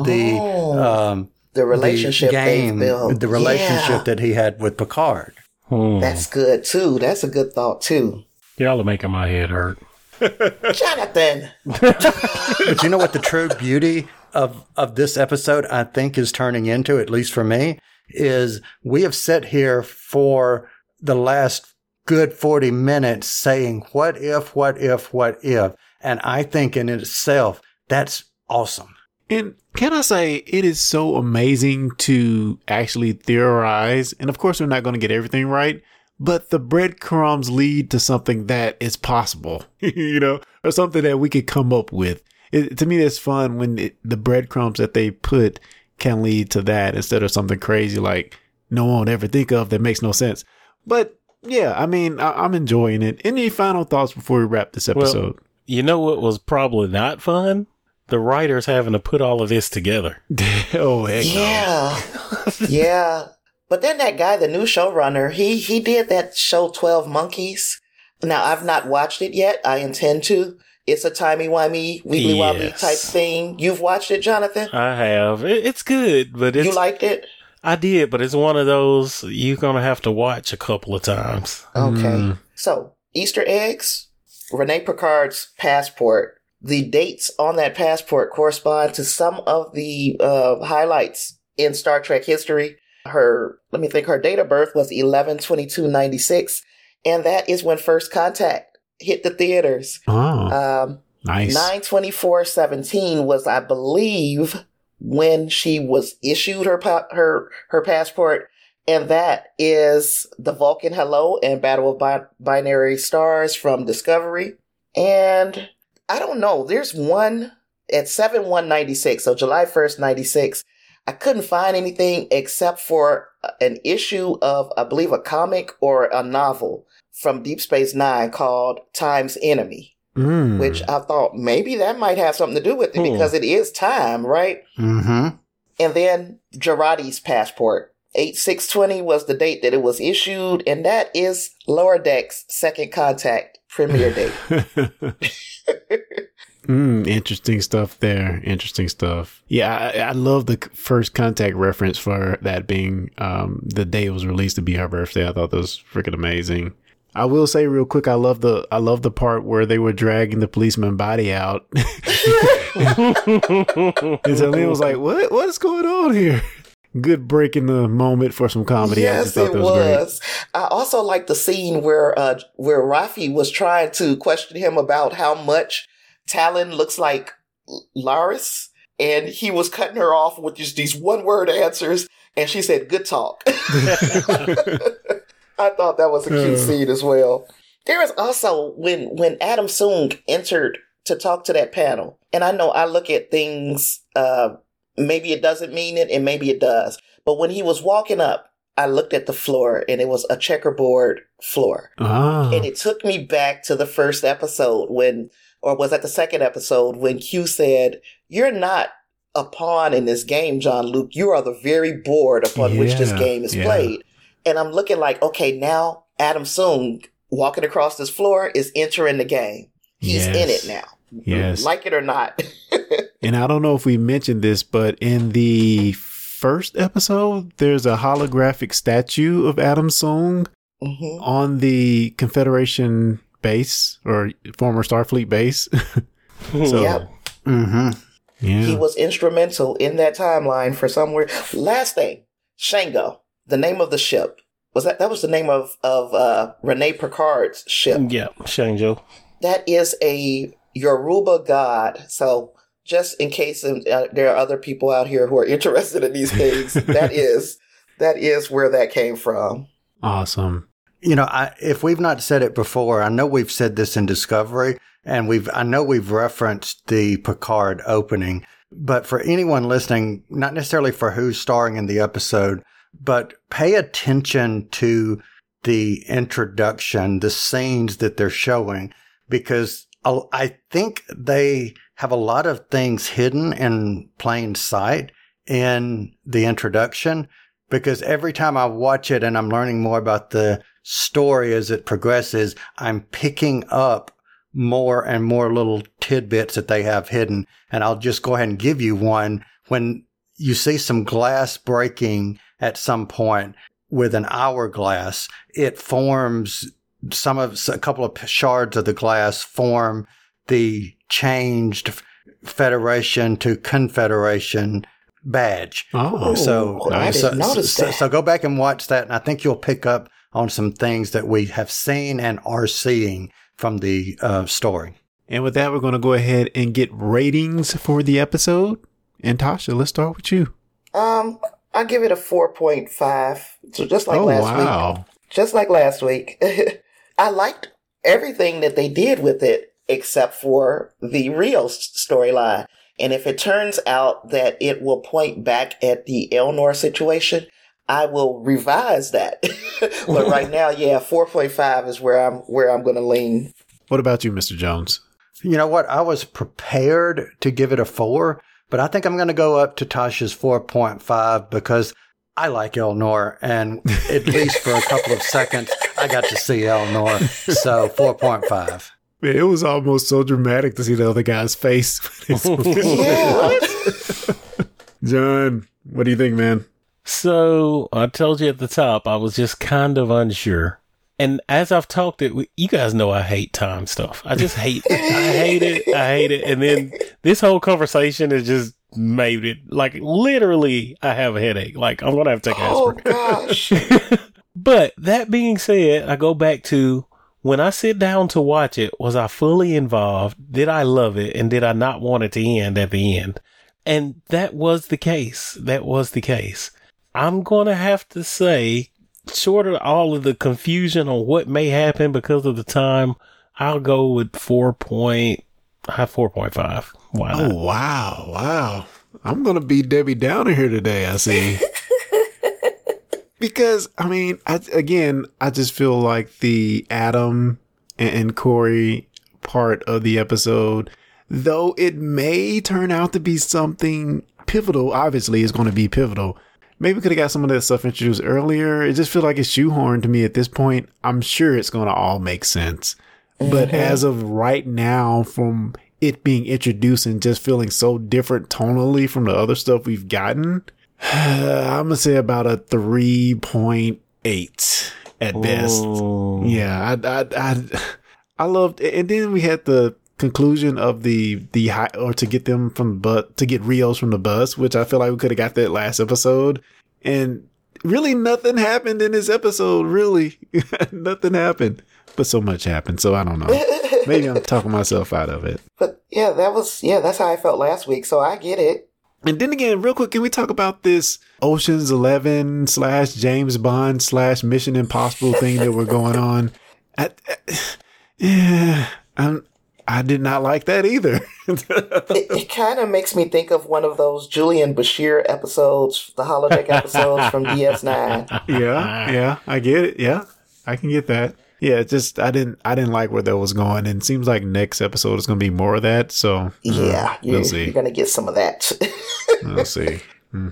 the Oh. um, the relationship the game, they've built. the relationship Yeah, that he had with Picard. Hmm. that's good too. That's a good thought too. Y'all are making my head hurt. Jonathan. But you know what the true beauty of of this episode I think is turning into, at least for me, is we have sat here for the last good 40 minutes saying what if, what if, what if. And I think in itself, that's awesome. And can I say it is so amazing to actually theorize? And of course, we're not going to get everything right, but the breadcrumbs lead to something that is possible, you know, or something that we could come up with. It, to me, that's fun when it, the breadcrumbs that they put can lead to that instead of something crazy like no one would ever think of that makes no sense. But yeah, I mean, I, I'm enjoying it. Any final thoughts before we wrap this episode? You know what was probably not fun? The writers having to put all of this together. oh, heck no. Yeah. yeah. But then that guy, the new showrunner, he he did that show Twelve Monkeys. Now I've not watched it yet. I intend to. It's a timey wimey, wiggly wobbly Yes. type thing. You've watched it, Jonathan? I have. It's good, but it's you liked it? I did, but it's one of those you're gonna have to watch a couple of times. Okay. Mm. So Easter eggs, Renee Picard's passport. The dates on that passport correspond to some of the uh, highlights in Star Trek history. Her, let me think, her date of birth was 11 22 96, and that is when First Contact hit the theaters. Oh, Um, nice. 924 17 was, I believe, when she was issued her her her passport, and that is the Vulcan Hello and Battle of Bi- Binary Stars from Discovery. And I don't know, there's one at 7 196, so July 1st, 96. I couldn't find anything except for an issue of, I believe, a comic or a novel from Deep Space Nine called Time's Enemy Mm. which I thought maybe that might have something to do with it Hmm. because it is time, right? Mm-hmm. And then Jurati's passport. 8620 was the date that it was issued, and that is Lower Deck's second contact premiere date. mm, interesting stuff there. Interesting stuff. Yeah, I, I love the first contact reference for that being um, the day it was released to be her birthday. I thought that was freaking amazing. I will say real quick, I love the I love the part where they were dragging the policeman body out, and so Liam was like, "What? What is going on here?" Good break in the moment for some comedy. I yes, thought it that was, great. was. I also like the scene where uh, where Raffi was trying to question him about how much Tallinn looks like Laris, and he was cutting her off with just these one word answers, and she said, "Good talk." I thought that was a cute Uh. scene as well. There was also when when Adam Soong entered to talk to that panel, and I know I look at things. Uh, maybe it doesn't mean it, and maybe it does. But when he was walking up, I looked at the floor, and it was a checkerboard floor, Ah, and it took me back to the first episode when, or was that the second episode when Q said, "You're not." A pawn in this game, Jean-Luc. You are the very board upon which this game is yeah. played. And I'm looking like, okay, now Adam Soong walking across this floor is entering the game. He's in it now. Yes. Like it or not. And I don't know if we mentioned this, but in the first episode, there's a holographic statue of Adam Soong hmm on the Confederation base or former Starfleet base. So- Yep. Mm-hmm. yeah. He was instrumental in that timeline for somewhere. Last thing, Shango, the name of the ship. Was that that was the name of of uh, Rene Picard's ship? yeah, Shango. That is a Yoruba god. So just in case uh, there are other people out here who are interested in these things, that is that is where that came from. awesome. You know, I, if we've not said it before, I know we've said this in Discovery, and we've I know we've referenced the Picard opening, but for anyone listening, not necessarily for who's starring in the episode, but pay attention to the introduction, the scenes that they're showing, because I think they have a lot of things hidden in plain sight in the introduction. Because every time I watch it and I'm learning more about the story as it progresses, I'm picking up more and more little tidbits that they have hidden. And I'll just go ahead and give you one. When you see some glass breaking at some point with an hourglass, it forms some of a couple of shards of the glass form the changed Federation to Confederation badge. Oh, so I so, didn't notice so, that. so go back and watch that, and I think you'll pick up on some things that we have seen and are seeing from the uh, story. And with that, we're going to go ahead and get ratings for the episode. And Tasha, let's start with you. Um, I give it a four point five. So just like oh, last wow. week, just like last week, I liked everything that they did with it except for the Rio s- storyline. And if it turns out that it will point back at the Elnor situation, I will revise that. but right now, yeah, four point five is where I'm where I'm going to lean. What about you, Mr. Jones? You know what? I was prepared to give it a four, but I think I'm going to go up to Tasha's 4.5 because I like Elnor. And at least for a couple of seconds, I got to see Elnor. So 4.5. Man, it was almost so dramatic to see the other guy's face. Yeah. John, what do you think, man? So I told you at the top, I was just kind of unsure. And as I've talked it, you guys know I hate time stuff. I just hate it. I hate it. I hate it. And then this whole conversation has just made it like literally I have a headache. Like I'm gonna have to take oh aspirin. gosh. But that being said, I go back to when I sit down to watch it, was I fully involved? Did I love it? And did I not want it to end at the end? And that was the case. That was the case. I'm going to have to say, short of all of the confusion on what may happen because of the time, I'll go with 4 point, high 4.5. Why oh, not? Oh, wow. Wow. I'm going to be Debbie Downer here today, I see. because, I mean, I, again, I just feel like the Adam and, and Kore part of the episode, though it may turn out to be something pivotal, obviously, it's going to be pivotal. Maybe we could have got some of that stuff introduced earlier. It just feels like it's shoehorned to me at this point. I'm sure it's going to all make sense. But mm-hmm. as of right now, from it being introduced and just feeling so different tonally from the other stuff we've gotten, I'm gonna say about a three point eight at best. Oh. Yeah, I, I, I, I loved, and then we had the conclusion of the the high, or to get them from but to get Rios from the bus, which I feel like we could have got that last episode, and really nothing happened in this episode. Really, nothing happened, but so much happened. So I don't know. Maybe I'm talking myself out of it. But yeah, that was yeah, that's how I felt last week. So I get it. And then again, real quick, can we talk about this Ocean's Eleven slash James Bond slash Mission Impossible thing that we're going on? I, yeah, I'm, I did not like that either. It, it kind of makes me think of one of those Julian Bashir episodes, the holodeck episodes from DS9. yeah, yeah, I get it. Yeah, I can get that. Yeah, just I didn't I didn't like where that was going, and it seems like next episode is going to be more of that. So uh, Yeah, we'll you're, see. you're gonna get some of that. We'll see. Hmm.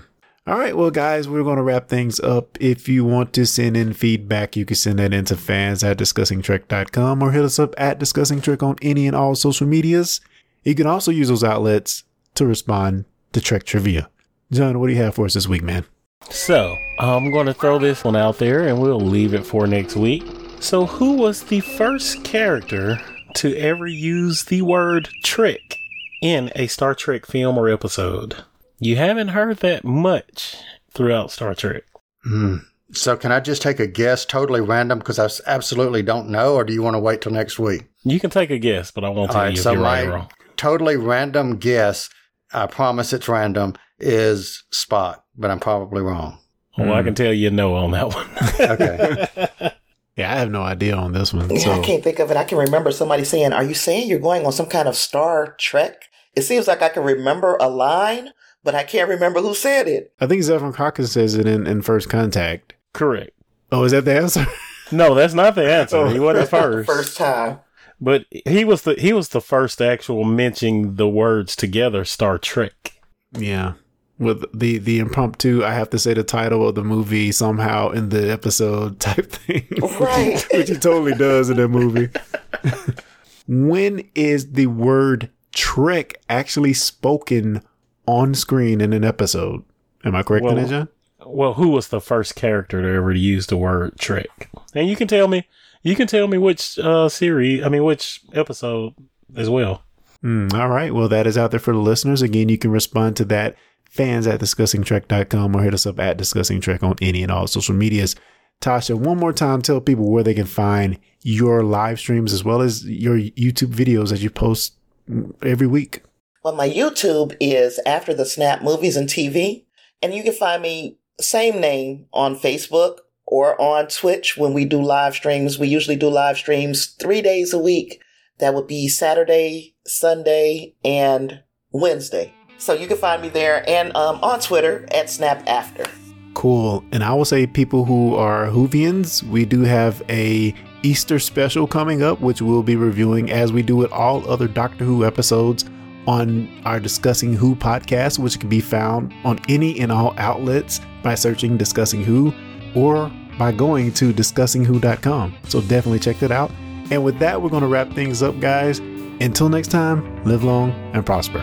All right, well, guys, we're going to wrap things up. If you want to send in feedback, you can send that into fans at discussingtrek.com or hit us up at Discussing Trek on any and all social medias. You can also use those outlets to respond to Trek Trivia. John, what do you have for us this week, man? So, I'm going to throw this one out there and we'll leave it for next week. So, who was the first character to ever use the word trick in a Star Trek film or episode? You haven't heard that much throughout Star Trek. Hmm. So can I just take a guess, totally random, because I absolutely don't know, or do you want to wait till next week? You can take a guess, but I won't tell right, you if so you're right or wrong. totally random guess, I promise it's random, is Spock, but I'm probably wrong. Well, I can tell you no on that one. Okay. Yeah, I have no idea on this one. yeah, I can't think of it. I can remember somebody saying, "Are you saying you're going on some kind of Star Trek?" It seems like I can remember a line, but I can't remember who said it. I think Zefram Cochrane says it in, in First Contact. Correct. Oh, is that the answer? No, that's not the answer. Oh. he wasn't first. First time. But he was the he was the first actual mentioning the words together Star Trek. yeah. With the the impromptu, I have to say the title of the movie somehow in the episode type thing. Right. Which he totally does in that movie. when is the word trick actually spoken on screen in an episode? Am I correct in Well, that, John? Well, who was the first character to ever use the word trick? And you can tell me you can tell me which uh series I mean which episode as well. Mm, all right. Well, that is out there for the listeners. Again, you can respond to that fans at discussingtrek.com or hit us up at discussing trek on any and all social medias. Tasha, one more time, tell people where they can find your live streams as well as your YouTube videos that you post every week. Well, my YouTube is After the Snap Movies and TV, and you can find me same name on Facebook or on Twitch when we do live streams. We usually do live streams three days a week. That would be Saturday, Sunday, and Wednesday. So you can find me there and um, on Twitter at Snap After. Cool. And I will say, people who are Whovians, we do have a Easter special coming up, which we'll be reviewing as we do with all other Doctor Who episodes on our Discussing Who podcast, which can be found on any and all outlets by searching Discussing Who or by going to discussingwho.com. So definitely check that out. And with that, we're going to wrap things up, guys. Until next time, live long and prosper.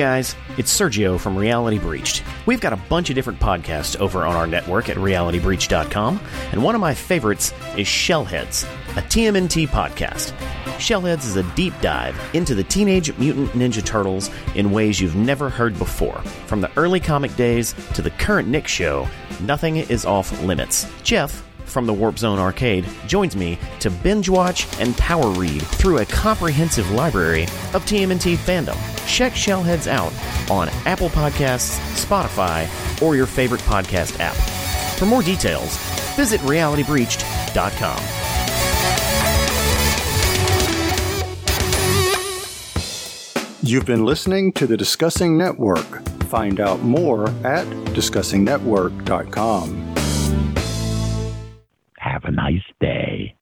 Guys, it's Sergio from Reality Breached. We've got a bunch of different podcasts over on our network at realitybreach.com, and one of my favorites is Shellheads, a TMNT podcast. Shellheads is a deep dive into the Teenage Mutant Ninja Turtles in ways you've never heard before. From the early comic days to the current Nick show, nothing is off limits. Jeff, from the Warp Zone Arcade joins me to binge watch and power read through a comprehensive library of TMNT fandom. Check Shellheads out on Apple Podcasts, Spotify, or your favorite podcast app. For more details, visit realitybreached.com. You've been listening to the Discussing Network. Find out more at discussingnetwork.com. Have a nice day.